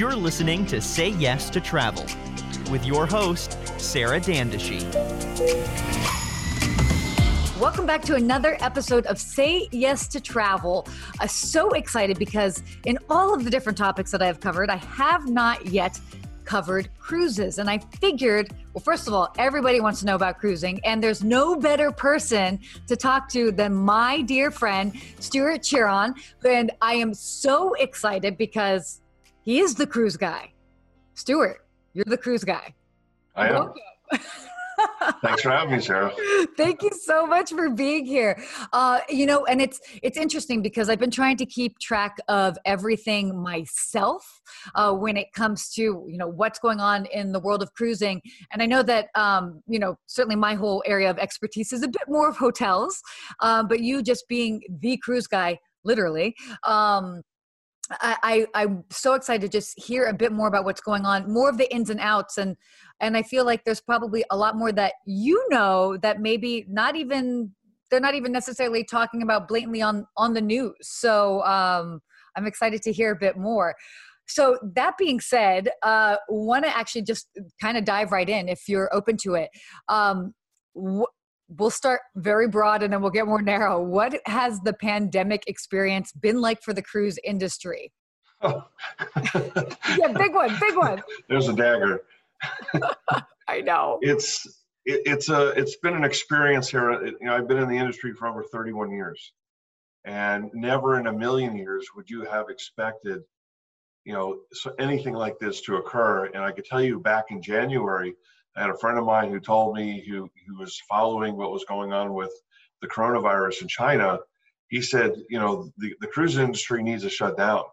You're listening to Say Yes to Travel with your host, Sarah Dandashy. Welcome back to another episode of Say Yes to Travel. I'm so excited because in all of the different topics that I have covered, I have not yet covered cruises. And I figured, well, first of all, everybody wants to know about cruising, and there's no better person to talk to than my dear friend, Stewart Chiron. And I am so excited because he is the cruise guy. Stewart, you're the cruise guy. I am. Welcome. Thanks for having me, Sarah. Thank you so much for being here. Uh, you know, and it's it's interesting because I've been trying to keep track of everything myself uh, when it comes to you know what's going on in the world of cruising. And I know that um, you know certainly my whole area of expertise is a bit more of hotels, um, but you just being the cruise guy, literally. Um, I, I am so excited to just hear a bit more about what's going on, more of the ins and outs, and and I feel like there's probably a lot more that you know that maybe not even they're not even necessarily talking about blatantly on on the news. So um, I'm excited to hear a bit more. So that being said, uh, want to actually just kind of dive right in if you're open to it. Um, wh- we'll start very broad and then we'll get more narrow. What has the pandemic experience been like for the cruise industry? Oh. yeah, big one, big one. There's a dagger. I know. It's it, it's a it's been an experience here. It, you know, I've been in the industry for over 31 years, and never in a million years would you have expected, you know, so anything like this to occur. And I could tell you, back in January, I had a friend of mine who told me who, who was following what was going on with the coronavirus in China. He said, you know, the, the cruise industry needs to shut down.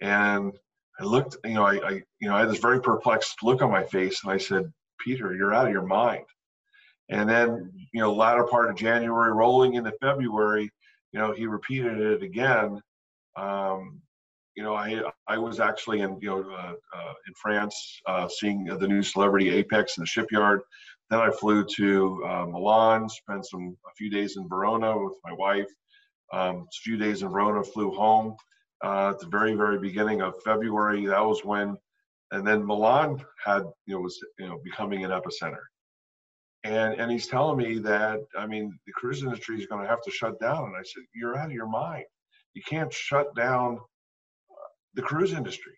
And I looked, you know, I, I, you know, I had this very perplexed look on my face, and I said, Peter, you're out of your mind. And then, you know, latter part of January, rolling into February, you know, he repeated it again. Um, you know, I I was actually in you know uh, uh, in France uh, seeing the new celebrity Apex in the shipyard. Then I flew to uh, Milan, spent some a few days in Verona with my wife. Um, a few days in Verona, flew home uh, at the very very beginning of February. That was when, and then Milan had you know was you know becoming an epicenter. And, and he's telling me that I mean the cruise industry is going to have to shut down, and I said you're out of your mind. You can't shut down the cruise industry.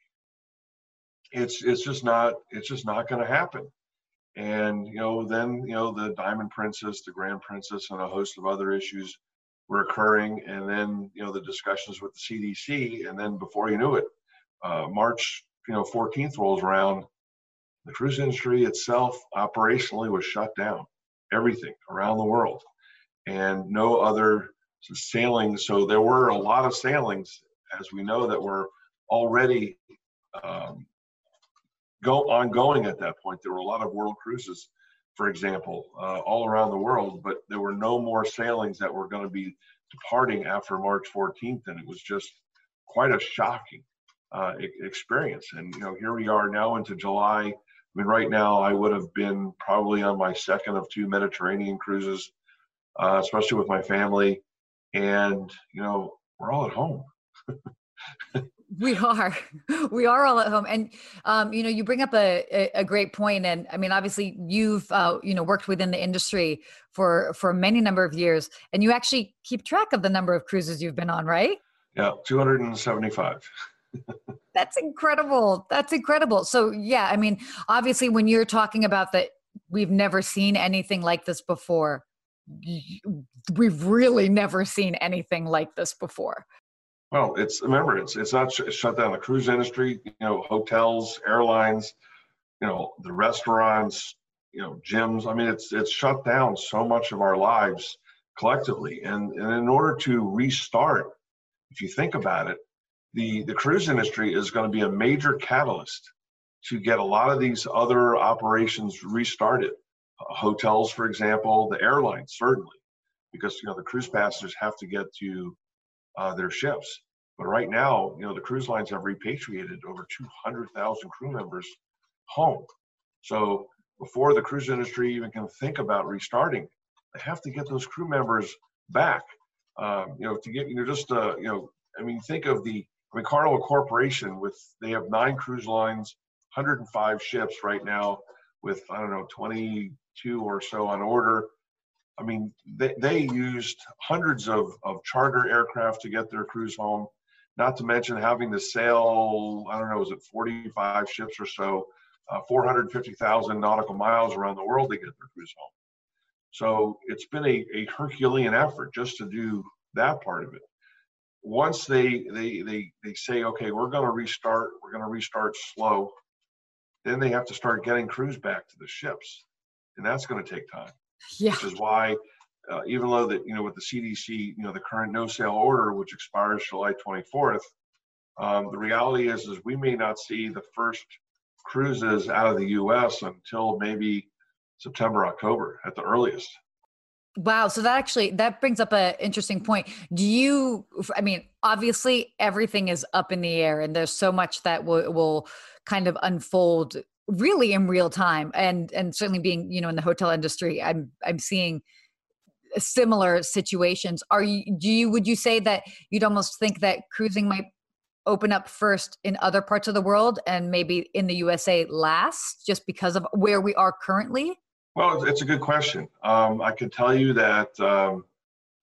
It's it's just not it's just not going to happen. And you know then you know the Diamond Princess, the Grand Princess, and a host of other issues were occurring. And then you know the discussions with the CDC, and then before you knew it, uh, March you know 14th rolls around. The cruise industry itself operationally was shut down. Everything around the world, and no other sailings. So there were a lot of sailings, as we know, that were already um, go ongoing at that point. There were a lot of world cruises, for example, uh, all around the world, but there were no more sailings that were going to be departing after March 14th, and it was just quite a shocking uh, experience. And you know, here we are now into July. I mean, right now I would have been probably on my second of two Mediterranean cruises, uh, especially with my family, and you know, we're all at home. we are. We are all at home. And um, you know you bring up a, a, great point. And i mean obviously you've uh, you know worked within the industry for for many number of years. And you actually keep track of the number of cruises you've been on right? Yeah 275 that's incredible. That's incredible. So yeah i mean obviously when you're talking about that we've never seen anything like this before we've really never seen anything like this before well, it's remember it's it's not sh- shut down the cruise industry. You know, hotels, airlines, you know, the restaurants, you know, gyms. I mean, it's it's shut down so much of our lives collectively, and and in order to restart, if you think about it, the the cruise industry is going to be a major catalyst to get a lot of these other operations restarted. Uh, hotels, for example, the airlines certainly, because you know the cruise passengers have to get to uh, their ships. But right now, you know, the cruise lines have repatriated over 200,000 crew members home. So before the cruise industry even can think about restarting, they have to get those crew members back. Um, you know, to get you know just uh, you know, I mean, think of the I mean, Carnival Corporation with they have nine cruise lines, 105 ships right now, with I don't know 22 or so on order. I mean, they, they used hundreds of, of charter aircraft to get their crews home, not to mention having to sail, I don't know, was it 45 ships or so, uh, 450,000 nautical miles around the world to get their crews home. So it's been a, a Herculean effort just to do that part of it. Once they they they they say, okay, we're going to restart, we're going to restart slow, then they have to start getting crews back to the ships, and that's going to take time. Yeah. Which is why, uh, even though that you know with the CDC, you know the current no sale order, which expires July 24th, um, the reality is is we may not see the first cruises out of the U.S. until maybe September, October at the earliest. Wow. So that actually that brings up an interesting point. Do you? I mean, obviously everything is up in the air, and there's so much that will will kind of unfold really in real time. And and certainly being you know in the hotel industry, I'm I'm seeing similar situations. Are you? Do you? Would you say that you'd almost think that cruising might open up first in other parts of the world and maybe in the USA last, just because of where we are currently? Well, it's a good question. Um, I can tell you that um,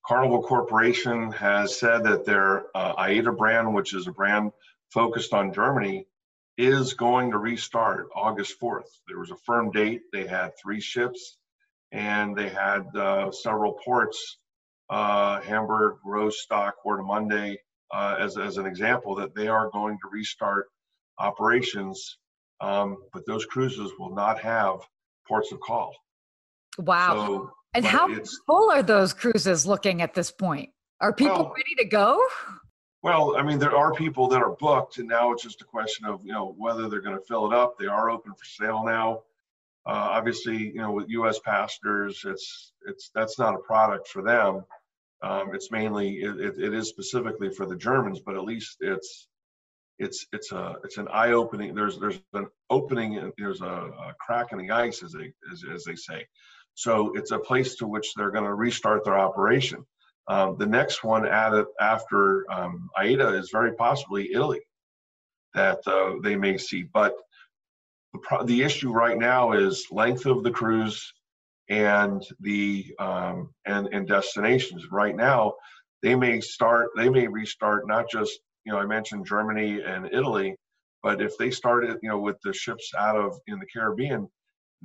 Carnival Corporation has said that their uh, AIDA brand, which is a brand focused on Germany, is going to restart August 4th. There was a firm date. They had three ships and they had uh, several ports uh, Hamburg, Rostock, Warnemünde, uh, as, as an example, that they are going to restart operations. Um, but those cruises will not have ports of call. Wow. So, and how full are those cruises looking at this point? Are people well, ready to go? Well, I mean, there are people that are booked, and now it's just a question of you know whether they're going to fill it up. They are open for sale now. Uh, obviously, you know, with U.S. passengers, it's it's that's not a product for them. Um, it's mainly it, it, it is specifically for the Germans, but at least it's it's it's a it's an eye opening. There's there's an opening. There's a, a crack in the ice, as they as, as they say. So it's a place to which they're going to restart their operation. Um, the next one added after um, AIDA is very possibly Italy that uh, they may see. But the, the issue right now is length of the cruise and the um, and, and destinations. Right now, they may start, they may restart not just you know I mentioned Germany and Italy, but if they started you know with the ships out of in the Caribbean,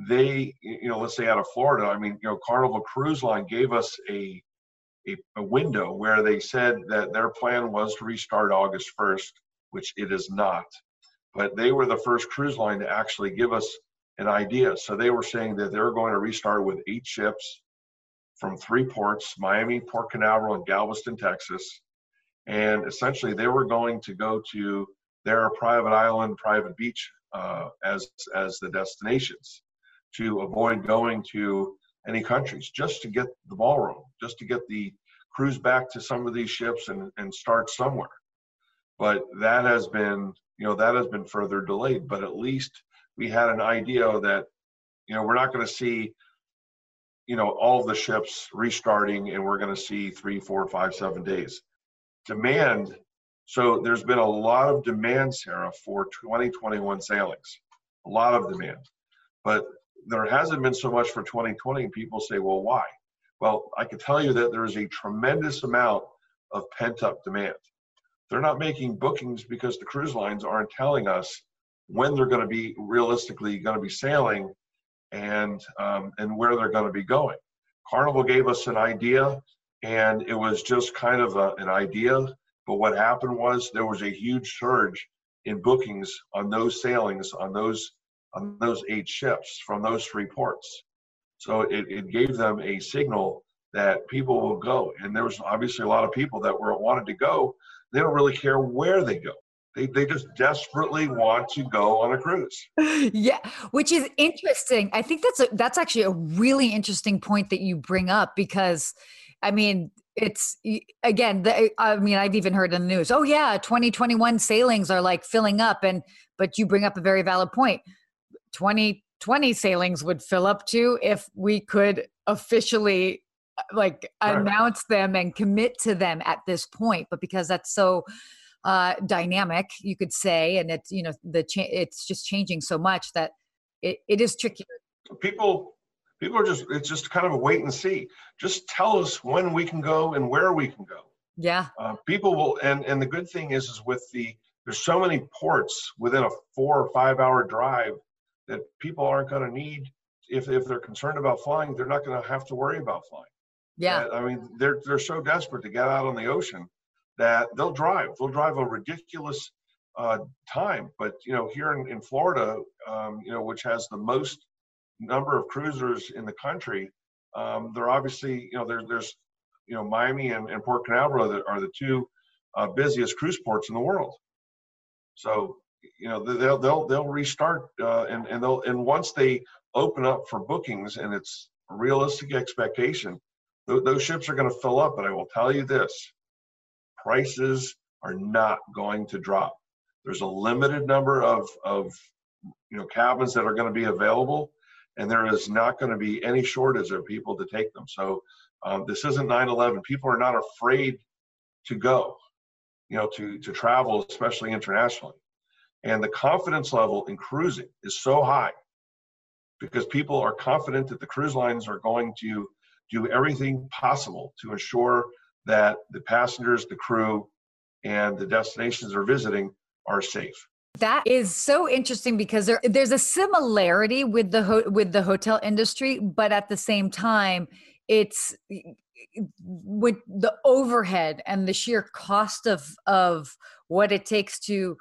they, you know, let's say out of Florida, I mean, you know, Carnival Cruise Line gave us a, a, a window where they said that their plan was to restart August 1st, which it is not. But they were the first cruise line to actually give us an idea. So they were saying that they're going to restart with eight ships from three ports Miami, Port Canaveral, and Galveston, Texas. And essentially, they were going to go to their private island, private beach uh, as, as the destinations to avoid going to any countries just to get the ball rolling, just to get the crews back to some of these ships and, and start somewhere. But that has been, you know, that has been further delayed. But at least we had an idea that, you know, we're not going to see, you know, all the ships restarting and we're going to see three, four, five, seven days. Demand. So there's been a lot of demand, Sarah, for 2021 sailings, a lot of demand. But there hasn't been so much for 2020. People say, well, why? Well, I can tell you that there is a tremendous amount of pent up demand. They're not making bookings because the cruise lines aren't telling us when they're going to be realistically going to be sailing and um, and where they're going to be going. Carnival gave us an idea, and it was just kind of a, an idea. But what happened was there was a huge surge in bookings on those sailings on those on those eight ships from those three ports. So it, it gave them a signal that people will go. And there was obviously a lot of people that were wanted to go. They don't really care where they go. They, they just desperately want to go on a cruise. Yeah, which is interesting. I think that's a that's actually a really interesting point that you bring up because I mean, it's again, the, I mean, I've even heard in the news, oh yeah, 2021 sailings are like filling up and but you bring up a very valid point 2020 sailings would fill up to if we could officially uh, like right. announce them and commit to them at this point but because that's so uh, dynamic, you could say, and it's you know the cha- it's just changing so much that it, it is tricky. People people are just it's just kind of a wait and see. Just tell us when we can go and where we can go. Yeah. Uh, people will and and the good thing is is with the there's so many ports within a four or five hour drive that people aren't going to need if if they're concerned about flying they're not going to have to worry about flying. Yeah. I mean they're they're so desperate to get out on the ocean that they'll drive. They'll drive a ridiculous uh, time. But you know here in, in florida um, you know which has the most number of cruisers in the country um, they're obviously you know there's there's you know miami and, and port canaveral that are the two uh, busiest cruise ports in the world. So you know they'll they'll they'll restart uh, and and they'll and once they open up for bookings and it's realistic expectation, th- those ships are going to fill up. But I will tell you this: prices are not going to drop. There's a limited number of of you know cabins that are going to be available, and there is not going to be any shortage of people to take them. So um, this isn't 9/11. People are not afraid to go, you know, to to travel, especially internationally. And the confidence level in cruising is so high because people are confident that the cruise lines are going to do everything possible to ensure that the passengers, the crew, and the destinations they're visiting are safe. That is so interesting because there there's a similarity with the ho- with the hotel industry, but at the same time, it's with the overhead and the sheer cost of of what it takes to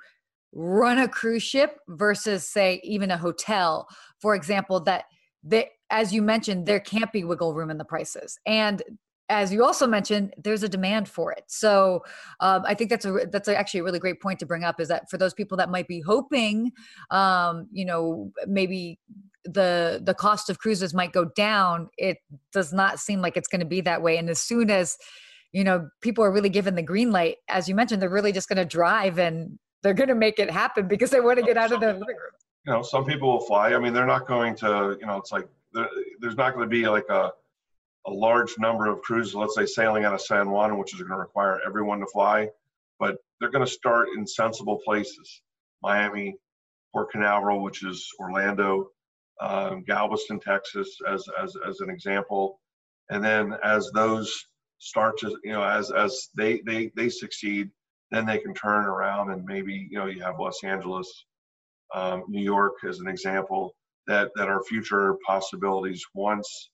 run a cruise ship versus say even a hotel for example that that as you mentioned there can't be wiggle room in the prices. And as you also mentioned there's a demand for it. So um, i think that's a that's actually a really great point to bring up is that for those people that might be hoping um, you know maybe the the cost of cruises might go down it does not seem like it's going to be that way. And as soon as you know people are really given the green light as you mentioned they're really just going to drive and they're going to make it happen because they want to get out of their living room. You know, some people will fly. I mean, they're not going to, you know, it's like there, there's not going to be like a, a large number of cruises, let's say sailing out of San Juan, which is going to require everyone to fly, but they're going to start in sensible places. Miami, Port Canaveral, which is Orlando, um, Galveston, Texas, as, as, as an example. And then as those start to, you know, as, as they, they, they succeed, then they can turn around and maybe you know you have Los Angeles, um, New York as an example that that are future possibilities once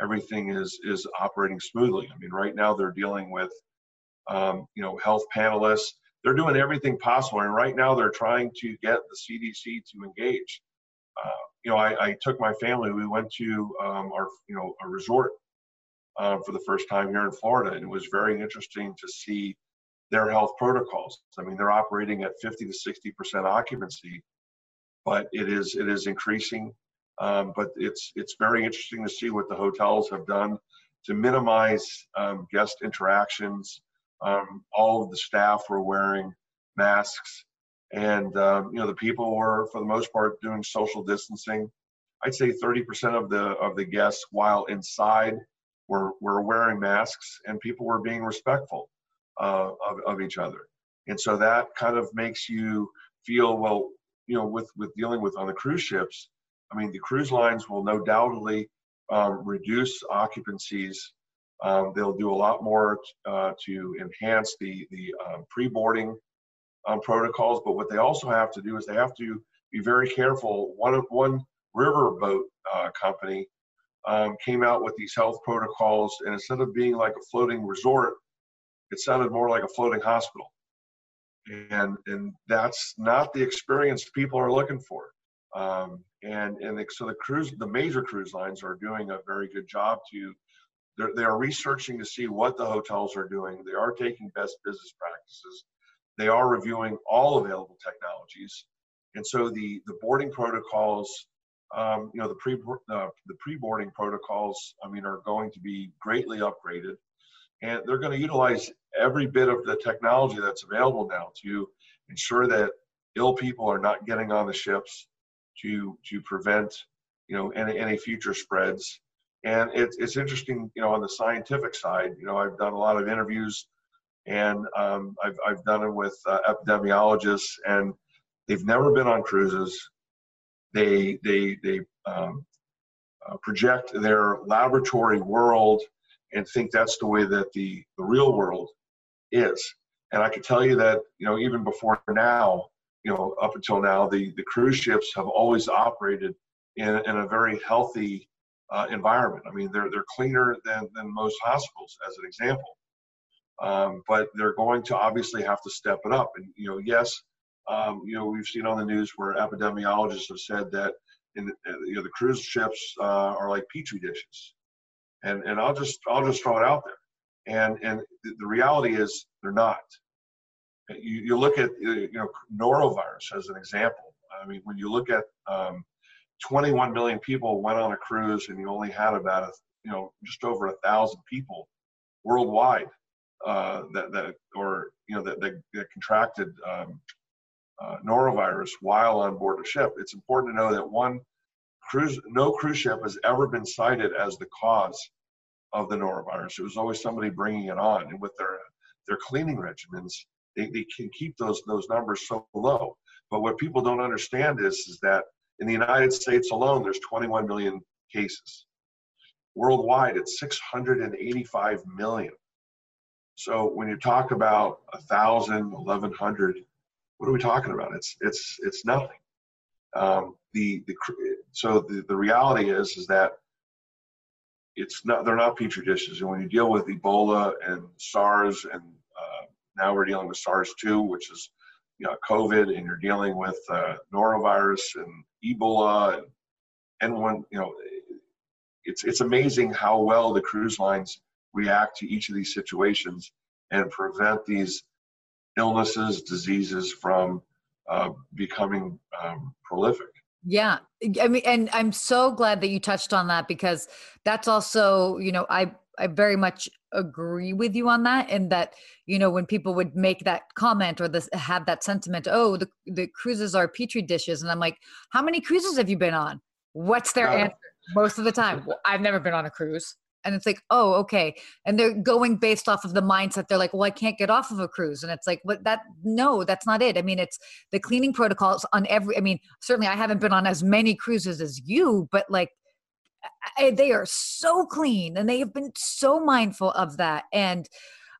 everything is is operating smoothly. I mean, right now they're dealing with um, you know health panelists. They're doing everything possible, and right now they're trying to get the CDC to engage. Uh, you know, I, I, took my family. We went to um, our you know a resort uh, for the first time here in Florida, and it was very interesting to see their health protocols. I mean, they're operating at 50 to 60 percent occupancy, but it is it is increasing. Um, but it's it's very interesting to see what the hotels have done to minimize um, guest interactions. Um, all of the staff were wearing masks, and um, you know the people were, for the most part, doing social distancing. I'd say 30% of the of the guests, while inside, were were wearing masks, and people were being respectful uh, of, of each other. And so that kind of makes you feel, well, you know, with, with dealing with on the cruise ships, I mean, the cruise lines will no doubtedly um, reduce occupancies. Um, they'll do a lot more uh, to enhance the, the um, pre-boarding um, protocols. But what they also have to do is they have to be very careful. One, one riverboat uh, company um, came out with these health protocols, and instead of being like a floating resort, it sounded more like a floating hospital. And, and that's not the experience people are looking for. Um, and and so the cruise, the major cruise lines are doing a very good job to, they're, they are researching to see what the hotels are doing. They are taking best business practices. They are reviewing all available technologies. And so the, the boarding protocols, um, you know, the pre uh, the pre boarding protocols, I mean, are going to be greatly upgraded and they're going to utilize every bit of the technology that's available now to ensure that ill people are not getting on the ships to to prevent you know any, any future spreads and it's, it's interesting you know on the scientific side you know i've done a lot of interviews and um, I've, I've done it with uh, epidemiologists, and they've never been on cruises. They they they um, uh, project their laboratory world and think that's the way that the the real world is. And I can tell you that you know even before now, you know up until now, the the cruise ships have always operated in, in a very healthy uh, environment. I mean, they're they're cleaner than than most hospitals, as an example. Um, but they're going to obviously have to step it up. And you know, yes, um, you know, we've seen on the news where epidemiologists have said that in the, you know the cruise ships uh, are like petri dishes, and and I'll just I'll just throw it out there. And and the reality is they're not. You, you look at you know norovirus as an example. I mean, when you look at um, 21 million people went on a cruise, and you only had about a, you know just over a thousand people worldwide uh, that that or you know that, that, that contracted um, uh, norovirus while on board a ship. It's important to know that one cruise, no cruise ship has ever been cited as the cause of the norovirus. It was always somebody bringing it on, and with their their cleaning regimens, they, they can keep those those numbers so low. But what people don't understand is is that in the United States alone, there's 21 million cases. Worldwide, it's 685 million. So when you talk about a thousand, eleven hundred, what are we talking about? It's it's it's nothing. Um, the the so the, the reality is is that it's not they're not petri dishes, and when you deal with Ebola and SARS, and uh, now we're dealing with SARS two, which is you know COVID, and you're dealing with uh, norovirus and Ebola, and and when you know it's it's amazing how well the cruise lines react to each of these situations and prevent these illnesses, diseases from uh, becoming um, prolific. Yeah. I mean, and I'm so glad that you touched on that because that's also, you know, I, I very much agree with you on that. And that, you know, when people would make that comment or this have that sentiment, oh, the, the cruises are petri dishes. And I'm like, how many cruises have you been on? What's their uh, answer? Most of the time, well, I've never been on a cruise and it's like oh okay and they're going based off of the mindset they're like well i can't get off of a cruise and it's like but that no that's not it i mean it's the cleaning protocols on every i mean certainly i haven't been on as many cruises as you but like I, they are so clean and they have been so mindful of that and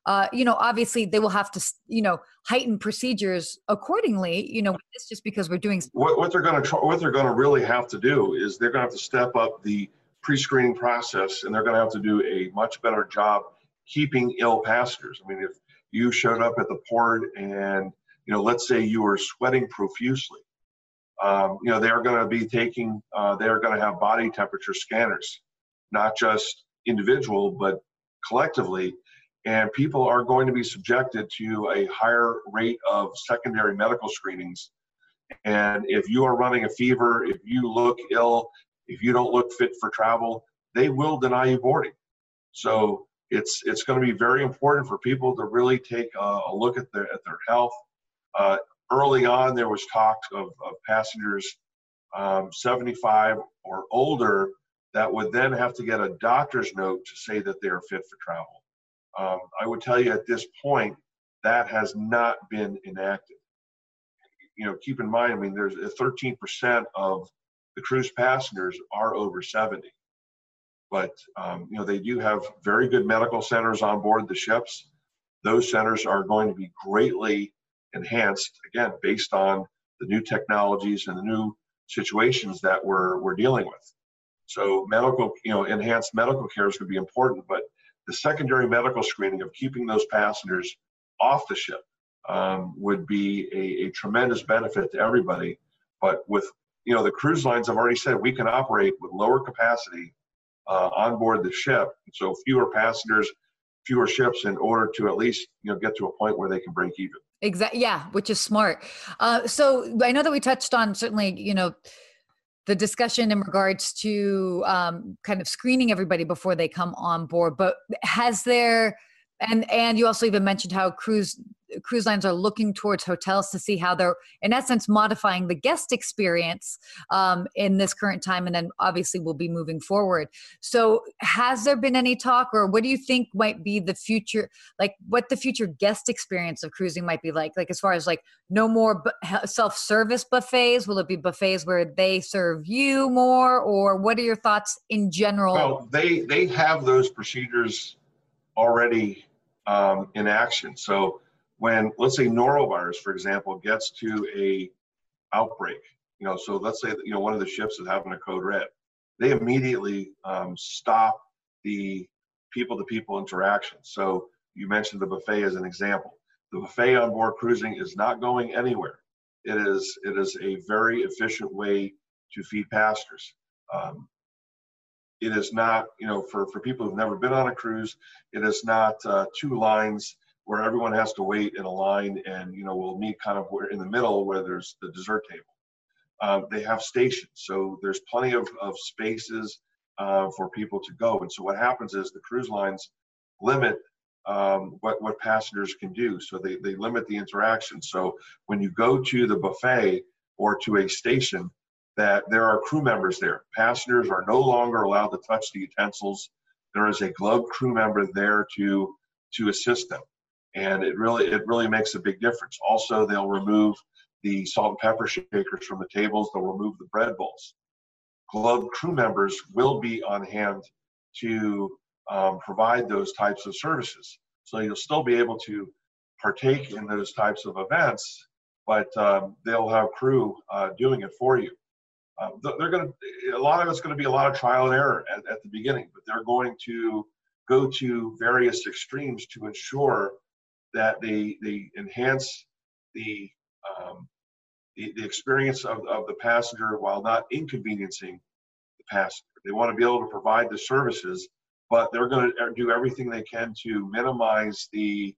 uh, you know, obviously they will have to, you know, heighten procedures accordingly. You know, it's just because we're doing. What, what they're going to try, what they're going to really have to do is they're going to have to step up the pre-screening process, and they're going to have to do a much better job keeping ill passengers. I mean, if you showed up at the port and you know, let's say you were sweating profusely, um, you know, they are going to be taking, uh, they are going to have body temperature scanners, not just individual, but collectively. And people are going to be subjected to a higher rate of secondary medical screenings. And if you are running a fever, if you look ill, if you don't look fit for travel, they will deny you boarding. So it's it's going to be very important for people to really take a, a look at their at their health. Uh, early on, there was talk of, of passengers um, 75 or older that would then have to get a doctor's note to say that they are fit for travel. Um, I would tell you at this point that has not been enacted. You know, keep in mind, I mean, there's 13% of the cruise passengers are over 70. But um, you know they do have very good medical centers on board the ships. Those centers are going to be greatly enhanced again based on the new technologies and the new situations that we're we're dealing with. So medical, you know, enhanced medical care is going to be important, but the secondary medical screening of keeping those passengers off the ship um, would be a, a, tremendous benefit to everybody. But with you know, the cruise lines have already said we can operate with lower capacity uh, on board the ship, so fewer passengers, fewer ships, in order to at least you know get to a point where they can break even. Exactly. Yeah, which is smart. Uh, so I know that we touched on certainly, you know, the discussion in regards to um, kind of screening everybody before they come on board, but has there and and you also even mentioned how cruise cruise lines are looking towards hotels to see how they're, in essence, modifying the guest experience um, in this current time, and then obviously we'll be moving forward. So, has there been any talk, or what do you think might be the future, like what the future guest experience of cruising might be like? Like as far as like no more bu- self-service buffets, will it be buffets where they serve you more, or what are your thoughts in general? Well, they they have those procedures already um, in action. So when let's say norovirus, for example, gets to a outbreak, you know, so let's say that, you know one of the ships is having a code red, they immediately um, stop the people-to-people interaction. So you mentioned the buffet as an example. The buffet on board cruising is not going anywhere. It is it is a very efficient way to feed passengers. Um, it is not, you know, for, for people who've never been on a cruise, it is not uh, two lines where everyone has to wait in a line and, you know, we'll meet kind of where in the middle where there's the dessert table. Um, they have stations, so there's plenty of, of spaces uh, for people to go. And so what happens is the cruise lines limit um, what, what passengers can do. So they, they limit the interaction. So when you go to the buffet or to a station, that there are crew members there. Passengers are no longer allowed to touch the utensils. There is a gloved crew member there to to assist them, and it really it really makes a big difference. Also, they'll remove the salt and pepper shakers from the tables. They'll remove the bread bowls. Gloved crew members will be on hand to um, provide those types of services. So you'll still be able to partake in those types of events, but um, they'll have crew uh, doing it for you. Uh, they're going to a lot of it's going to be a lot of trial and error at, at, the beginning but they're going to go to various extremes to ensure that they they enhance the um, the, the experience of, of the passenger while not inconveniencing the passenger they want to be able to provide the services but they're going to do everything they can to minimize the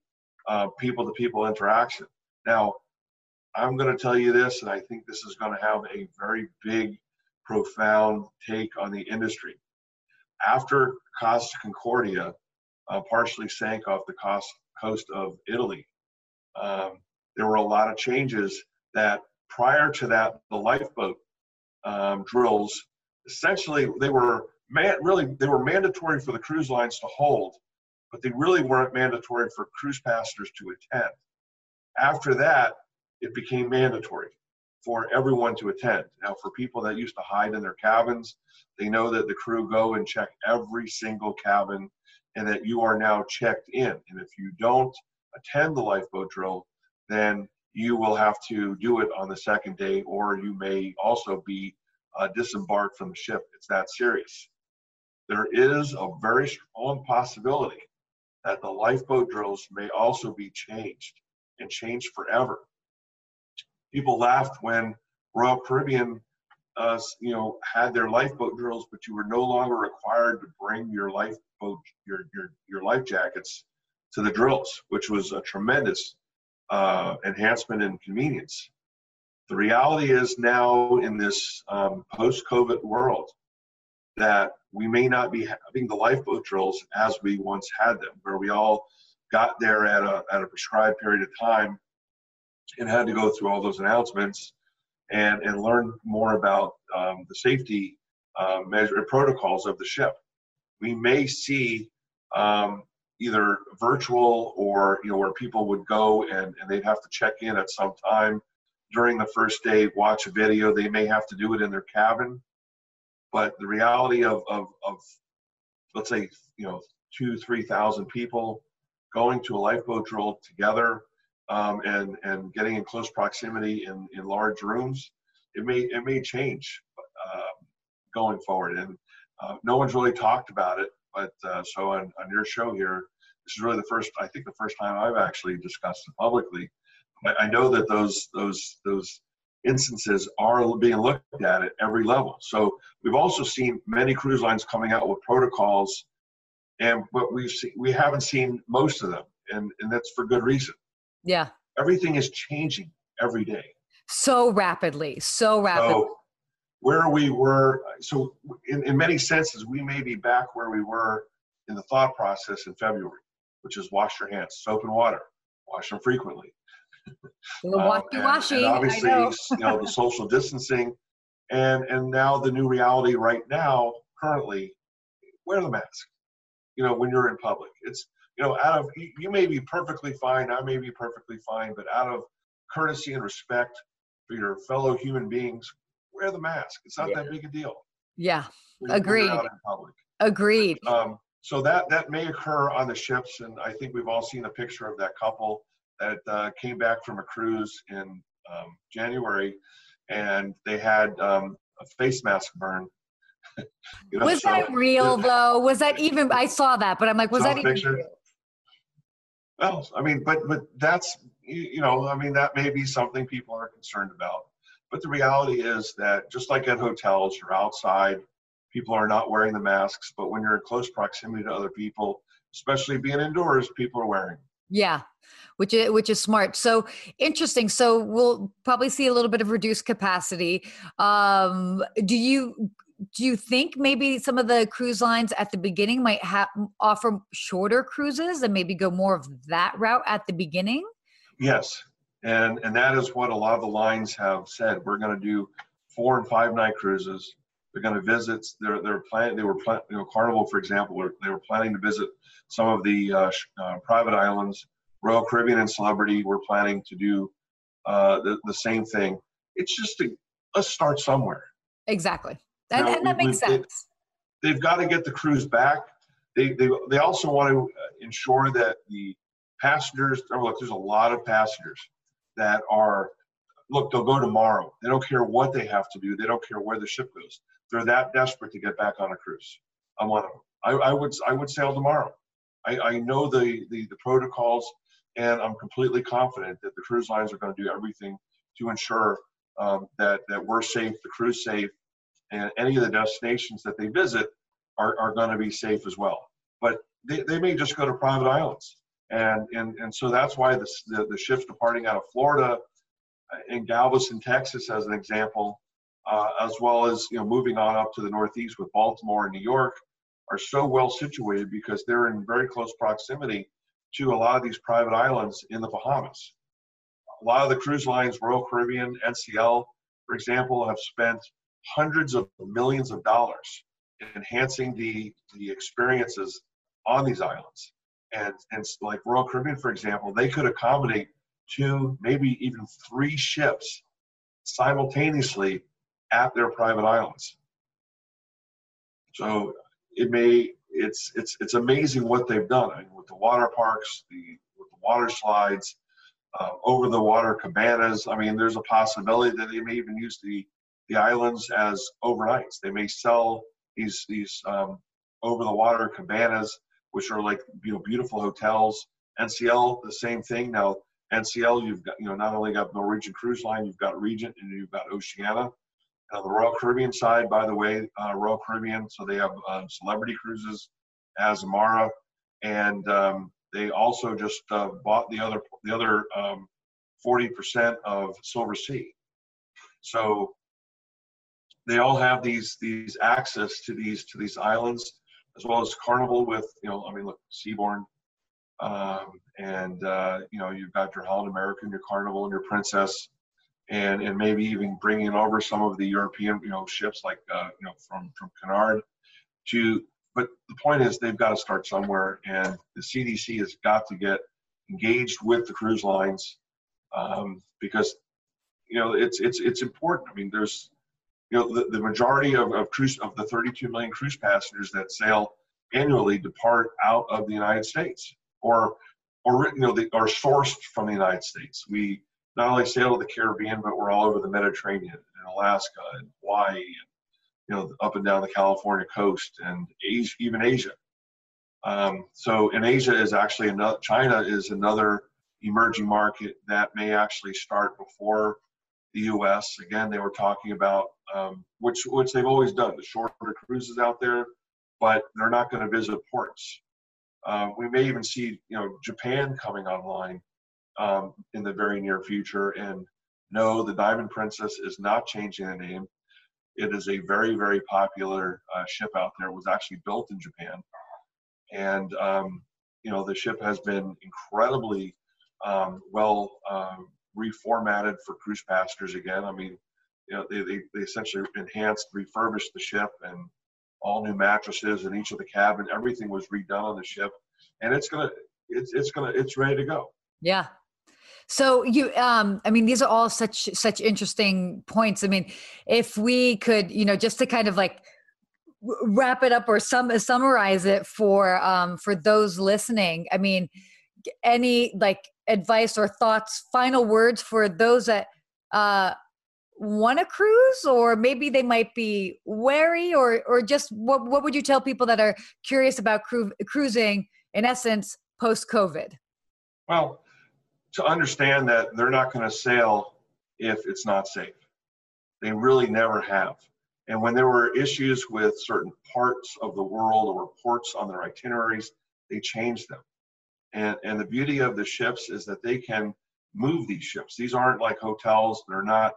people to people interaction now I'm going to tell you this, and I think this is going to have a very big, profound take on the industry. After Costa Concordia uh, partially sank off the coast, coast of Italy, um, there were a lot of changes that prior to that, the lifeboat um, drills, essentially, they were man, really they were mandatory for the cruise lines to hold, but they really weren't mandatory for cruise passengers to attend. After that, it became mandatory for everyone to attend. Now, for people that used to hide in their cabins, they know that the crew go and check every single cabin and that you are now checked in. And if you don't attend the lifeboat drill, then you will have to do it on the second day, or you may also be uh, disembarked from the ship. It's that serious. There is a very strong possibility that the lifeboat drills may also be changed and changed forever people laughed when Royal Caribbean, uh, you know, had their lifeboat drills, but you were no longer required to bring your lifeboat, your your your life jackets to the drills, which was a tremendous uh, enhancement in convenience. The reality is now in this um, post-COVID world that we may not be having the lifeboat drills as we once had them, where we all got there at a, at a prescribed period of time and had to go through all those announcements and, and learn more about um, the safety uh, measure protocols of the ship. We may see um, either virtual or you know where people would go and, and they'd have to check in at some time during the first day, watch a video. They may have to do it in their cabin. But the reality of, of, of let's say, you know, two, 3,000 people going to a lifeboat drill together um, and and getting in close proximity in, in large rooms, it may it may change uh, going forward. And uh, no one's really talked about it, but uh, so on, on your show here, this is really the first I think the first time I've actually discussed it publicly. I, I know that those those those instances are being looked at at every level. So we've also seen many cruise lines coming out with protocols, and but we've seen, we haven't seen most of them, and and that's for good reason. Yeah. Everything is changing every day. So rapidly, so rapidly. So where we were, so in, in many senses, we may be back where we were in the thought process in February, which is wash your hands, soap and water. wash them frequently. The Um, and- and obviously, know. you know, the social distancing, and and now the new reality right now, currently, wear the mask. You know, when you're in public, it's you know, out of you, you may be perfectly fine, I may be perfectly fine, but out of courtesy and respect for your fellow human beings, wear the mask. It's not that big a deal. Yeah, when you're- when you're Agreed. out in public. agreed. Um, so that that may occur on the ships, and I think we've all seen a picture of that couple that uh, came back from a cruise in um, January, and they had um, a face mask burn. You know, Was so- that real though? Was that even? I saw that, but I'm like, was Saw that the even picture? real? Well, I mean, but but that's you, know, I mean, that may be something people are concerned about. But the reality is that just like at hotels, you're outside, people are not wearing the masks. But when you're in close proximity to other people, especially being indoors, people are wearing. Yeah, which is which is smart. So interesting. So we'll probably see a little bit of reduced capacity. Um, do you do you think maybe some of the cruise lines at the beginning might have offer shorter cruises and maybe go more of that route at the beginning? Yes, and and that is what a lot of the lines have said. We're going to do four and five night cruises. They're going to visit. They're they're plan. They were plan. You know, Carnival, for example, they were planning to visit some of the uh, uh, private islands. Royal Caribbean and Celebrity were planning to do uh, the the same thing. It's just to, let's start somewhere. Exactly, and, Now, and that makes we- sense. they've got to get the crews back. They, they, they also want to uh, ensure that the passengers, oh, look, there's a lot of passengers that are, look, they'll go tomorrow. They don't care what they have to do. They don't care where the ship goes. They're that desperate to get back on a cruise. I'm one of them. I, I would, I would sail tomorrow. I, I know the, the, the protocols and I'm completely confident that the cruise lines are going to do everything to ensure um, that, that we're safe, the crew's safe, and any of the destinations that they visit are, are going to be safe as well. But they, they may just go to private islands. And, and, and so that's why this, the, the ships departing out of Florida uh, in Galveston, Texas, as an example, uh, as well as you know moving on up to the Northeast with Baltimore and New York, are so well situated because they're in very close proximity to a lot of these private islands in the Bahamas. A lot of the cruise lines, Royal Caribbean, NCL, for example, have spent hundreds of millions of dollars enhancing the the experiences on these islands. And and like Royal Caribbean, for example, they could accommodate two, maybe even three ships simultaneously at their private islands. So it may it's it's it's amazing what they've done I mean, with the water parks, the with the water slides, uh, over the water cabanas. I mean, there's a possibility that they may even use the the islands as overnights. They may sell these these um, over the water cabanas, which are like you know beautiful hotels. NCL the same thing. Now NCL you've got you know not only got Norwegian Cruise Line, you've got Regent and you've got Oceania. The Royal Caribbean side, by the way, uh, Royal Caribbean, so they have um, celebrity cruises, Azamara, and um, they also just uh, bought the other the other um, 40% of Silversea. So they all have these these access to these to these islands, as well as Carnival with you know I mean look Seabourn, um, and uh, you know you've got your Holland American, your Carnival, and your Princess, and and maybe even bringing over some of the European you know ships like uh, you know from from Cunard to. But the point is they've got to start somewhere, and the CDC has got to get engaged with the cruise lines um, because you know it's it's it's important. I mean, there's you know the, the majority of, of cruise of the 32 million cruise passengers that sail annually depart out of the United States or or you know they are sourced from the United States. We not only sail to the Caribbean, but we're all over the Mediterranean and Alaska and Hawaii and you know up and down the California coast and Asia, even Asia. Um, so in Asia is actually another China is another emerging market that may actually start before the U.S. Again, they were talking about um, which which they've always done the shorter cruises out there, but they're not going to visit ports. Uh, we may even see you know Japan coming online um, in the very near future. And no, the Diamond Princess is not changing the name. It is a very very popular uh, ship out there. It was actually built in Japan, and um, you know the ship has been incredibly um, well um, reformatted for cruise passengers again. I mean, you know, they, they, they essentially enhanced, refurbished the ship, and all new mattresses in each of the cabin. Everything was redone on the ship, and it's gonna, it's it's gonna, it's ready to go. Yeah. So you, um, I mean, these are all such such interesting points. I mean, if we could, you know, just to kind of like wrap it up or some summarize it for um, for those listening. I mean, any like advice or thoughts, final words for those that uh, want to cruise, or maybe they might be wary, or or just what what would you tell people that are curious about cru- cruising? In essence, post COVID. Well, to understand that they're not going to sail if it's not safe. They really never have. And when there were issues with certain parts of the world or ports on their itineraries, they changed them. And, and the beauty of the ships is that they can move these ships. These aren't like hotels, they're not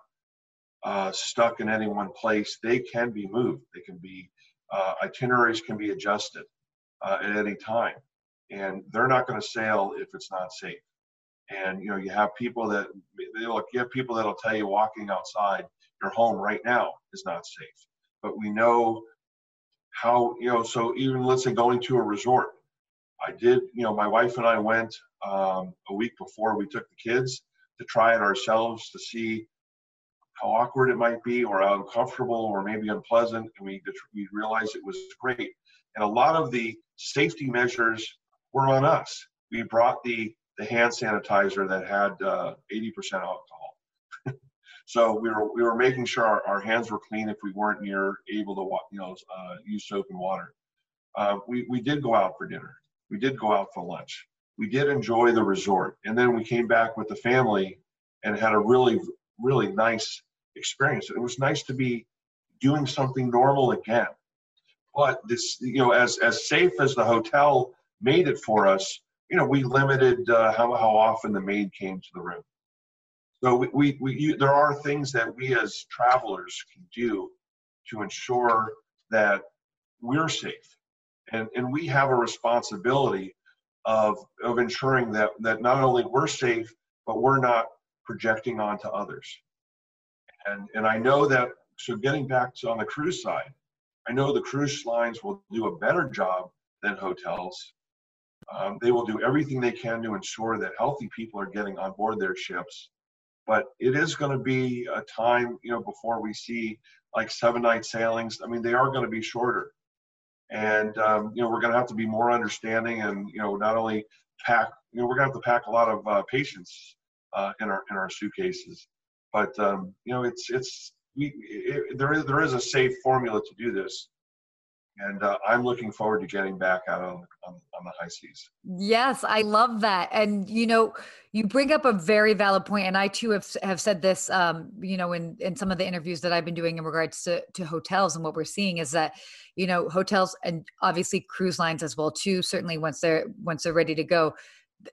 uh, stuck in any one place. They can be moved. They can be, uh, itineraries can be adjusted uh, at any time. And they're not going to sail if it's not safe. And you know, you have people that they look, you have people that'll tell you walking outside your home right now is not safe. But we know how, you know, so even let's say going to a resort. I did, you know, my wife and I went um, a week before we took the kids to try it ourselves to see how awkward it might be or how uncomfortable or maybe unpleasant. And we, we realized it was great. And a lot of the safety measures were on us. We brought the, the hand sanitizer that had uh, 80% alcohol. So we were we were making sure our, our hands were clean if we weren't near able to you know uh, use soap and water. Uh, we we did go out for dinner. We did go out for lunch. We did enjoy the resort, and then we came back with the family and had a really really nice experience. It was nice to be doing something normal again. But this, you know, as as safe as the hotel made it for us, you know, we limited uh, how how often the maid came to the room. So we, we, we you, there are things that we as travelers can do to ensure that we're safe. And, and we have a responsibility of, of ensuring that, that not only we're safe, but we're not projecting onto others. And, and I know that, so getting back to on the cruise side, I know the cruise lines will do a better job than hotels. Um, they will do everything they can to ensure that healthy people are getting on board their ships but it is going to be a time you know before we see like seven night sailings i mean they are going to be shorter and um, you know we're going to have to be more understanding and you know not only pack you know we're going to have to pack a lot of uh, patience uh, in our in our suitcases. But um, you know it's it's we, it, there is there is a safe formula to do this and uh, I'm looking forward to getting back out on, on, on the high seas. Yes, I love that, and you know, you bring up a very valid point, and I too have have said this, um, you know, in in some of the interviews that I've been doing in regards to to hotels, and what we're seeing is that, you know, hotels and obviously cruise lines as well too. Certainly, once they're once they're ready to go,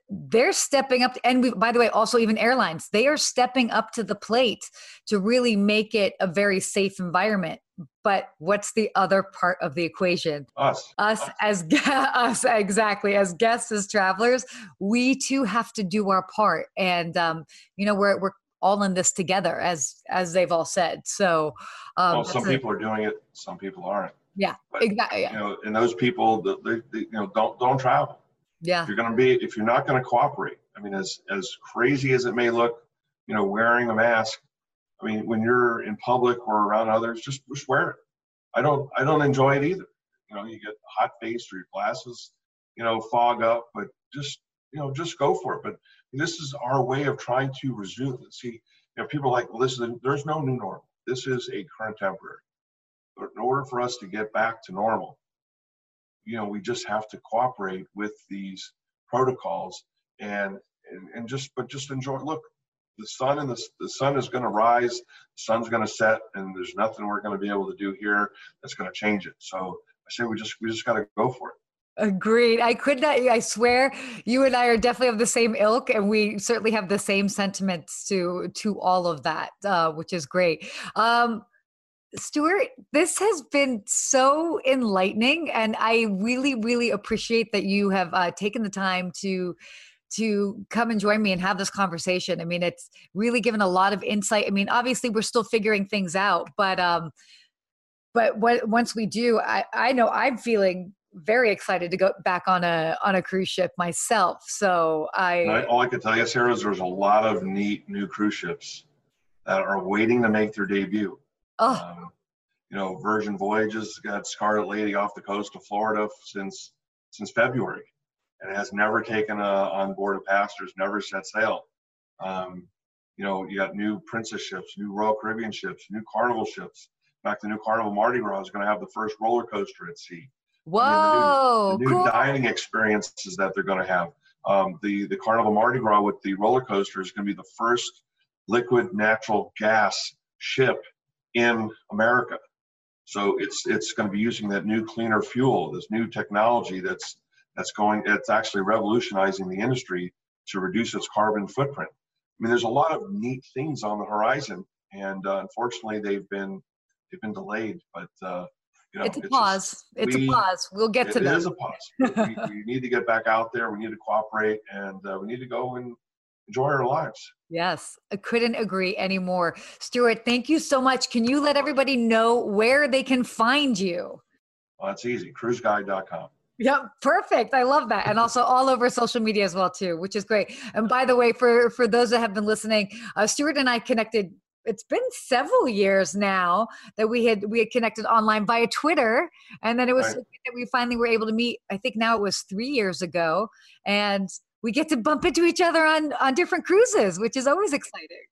they're stepping up and we, by the way also even airlines they are stepping up to the plate to really make it a very safe environment but what's the other part of the equation us us, us. as us exactly as guests as travelers we too have to do our part and um, you know we're, we're all in this together as as they've all said so um, well, some people are doing it some people aren't yeah but, exactly yeah. you know and those people that they, they, you know don't don't travel yeah. If you're going to be, if you're not going to cooperate, I mean, as as crazy as it may look, you know, wearing a mask. I mean, when you're in public or around others, just wear it. I don't I don't enjoy it either. You know, you get hot face or your glasses, you know, fog up, but just you know, just go for it. But this is our way of trying to resume. See, you know, people are like, well, this is there's no new normal. This is a current temporary. But in order for us to get back to normal, you know we just have to cooperate with these protocols and and, and just but just enjoy look the sun and the, the sun is going to rise the sun's going to set and there's nothing we're going to be able to do here that's going to change it so i say we just we just got to go for it Agreed. I could not, I swear you and I are definitely of the same ilk and we certainly have the same sentiments to, to all of that, uh, which is great. Um, Stewart, this has been so enlightening, and I really, really appreciate that you have uh, taken the time to to come and join me and have this conversation. I mean, it's really given a lot of insight. I mean, obviously we're still figuring things out, but um, but what, once we do, I I know I'm feeling very excited to go back on a on a cruise ship myself. So I, I all I can tell you, Sarah, is there's a lot of neat new cruise ships that are waiting to make their debut. oh Um, you know, Virgin Voyages got Scarlet Lady off the coast of Florida since since February, and it has never taken a, on board a passengers, never set sail. Um, you know, you got new Princess ships, new Royal Caribbean ships, new Carnival ships. In fact, the new Carnival Mardi Gras is going to have the first roller coaster at sea. whoa, the new cool. dining experiences that they're going to have. Um, the the Carnival Mardi Gras with the roller coaster is going to be the first liquid natural gas ship in America. So it's it's going to be using that new cleaner fuel, this new technology that's that's going it's actually revolutionizing the industry to reduce its carbon footprint. I mean, there's a lot of neat things on the horizon, and uh, unfortunately, they've been they've been delayed. But uh, you know, it's a just- pause. it's we- a pause. We'll get to it that. is a pause. we, we need to get back out there. We need to cooperate, and uh, we need to go and enjoy our lives. Yes, I couldn't agree anymore. Stewart, thank you so much. Can you let everybody know where they can find you? Well, that's easy. CruiseGuy.com. Yep, perfect. I love that. And also all over social media as well too, which is great. And by the way, for for those that have been listening, uh, Stewart and I connected it's been several years now that we had we had connected online via Twitter, and then it was Right. so that we finally were able to meet. I think now it was three years ago, and we get to bump into each other on on different cruises, which is always exciting.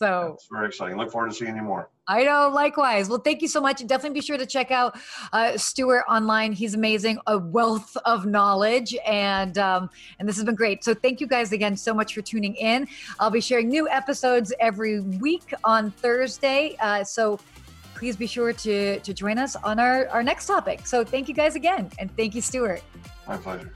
So It's very exciting. Look forward to seeing you more. I know, likewise. Well, thank you so much. And definitely be sure to check out uh, Stewart online. He's amazing, a wealth of knowledge, and um, and this has been great. So thank you guys again so much for tuning in. I'll be sharing new episodes every week on Thursday. Uh, so please be sure to to join us on our our next topic. So thank you guys again, and thank you, Stewart. My pleasure.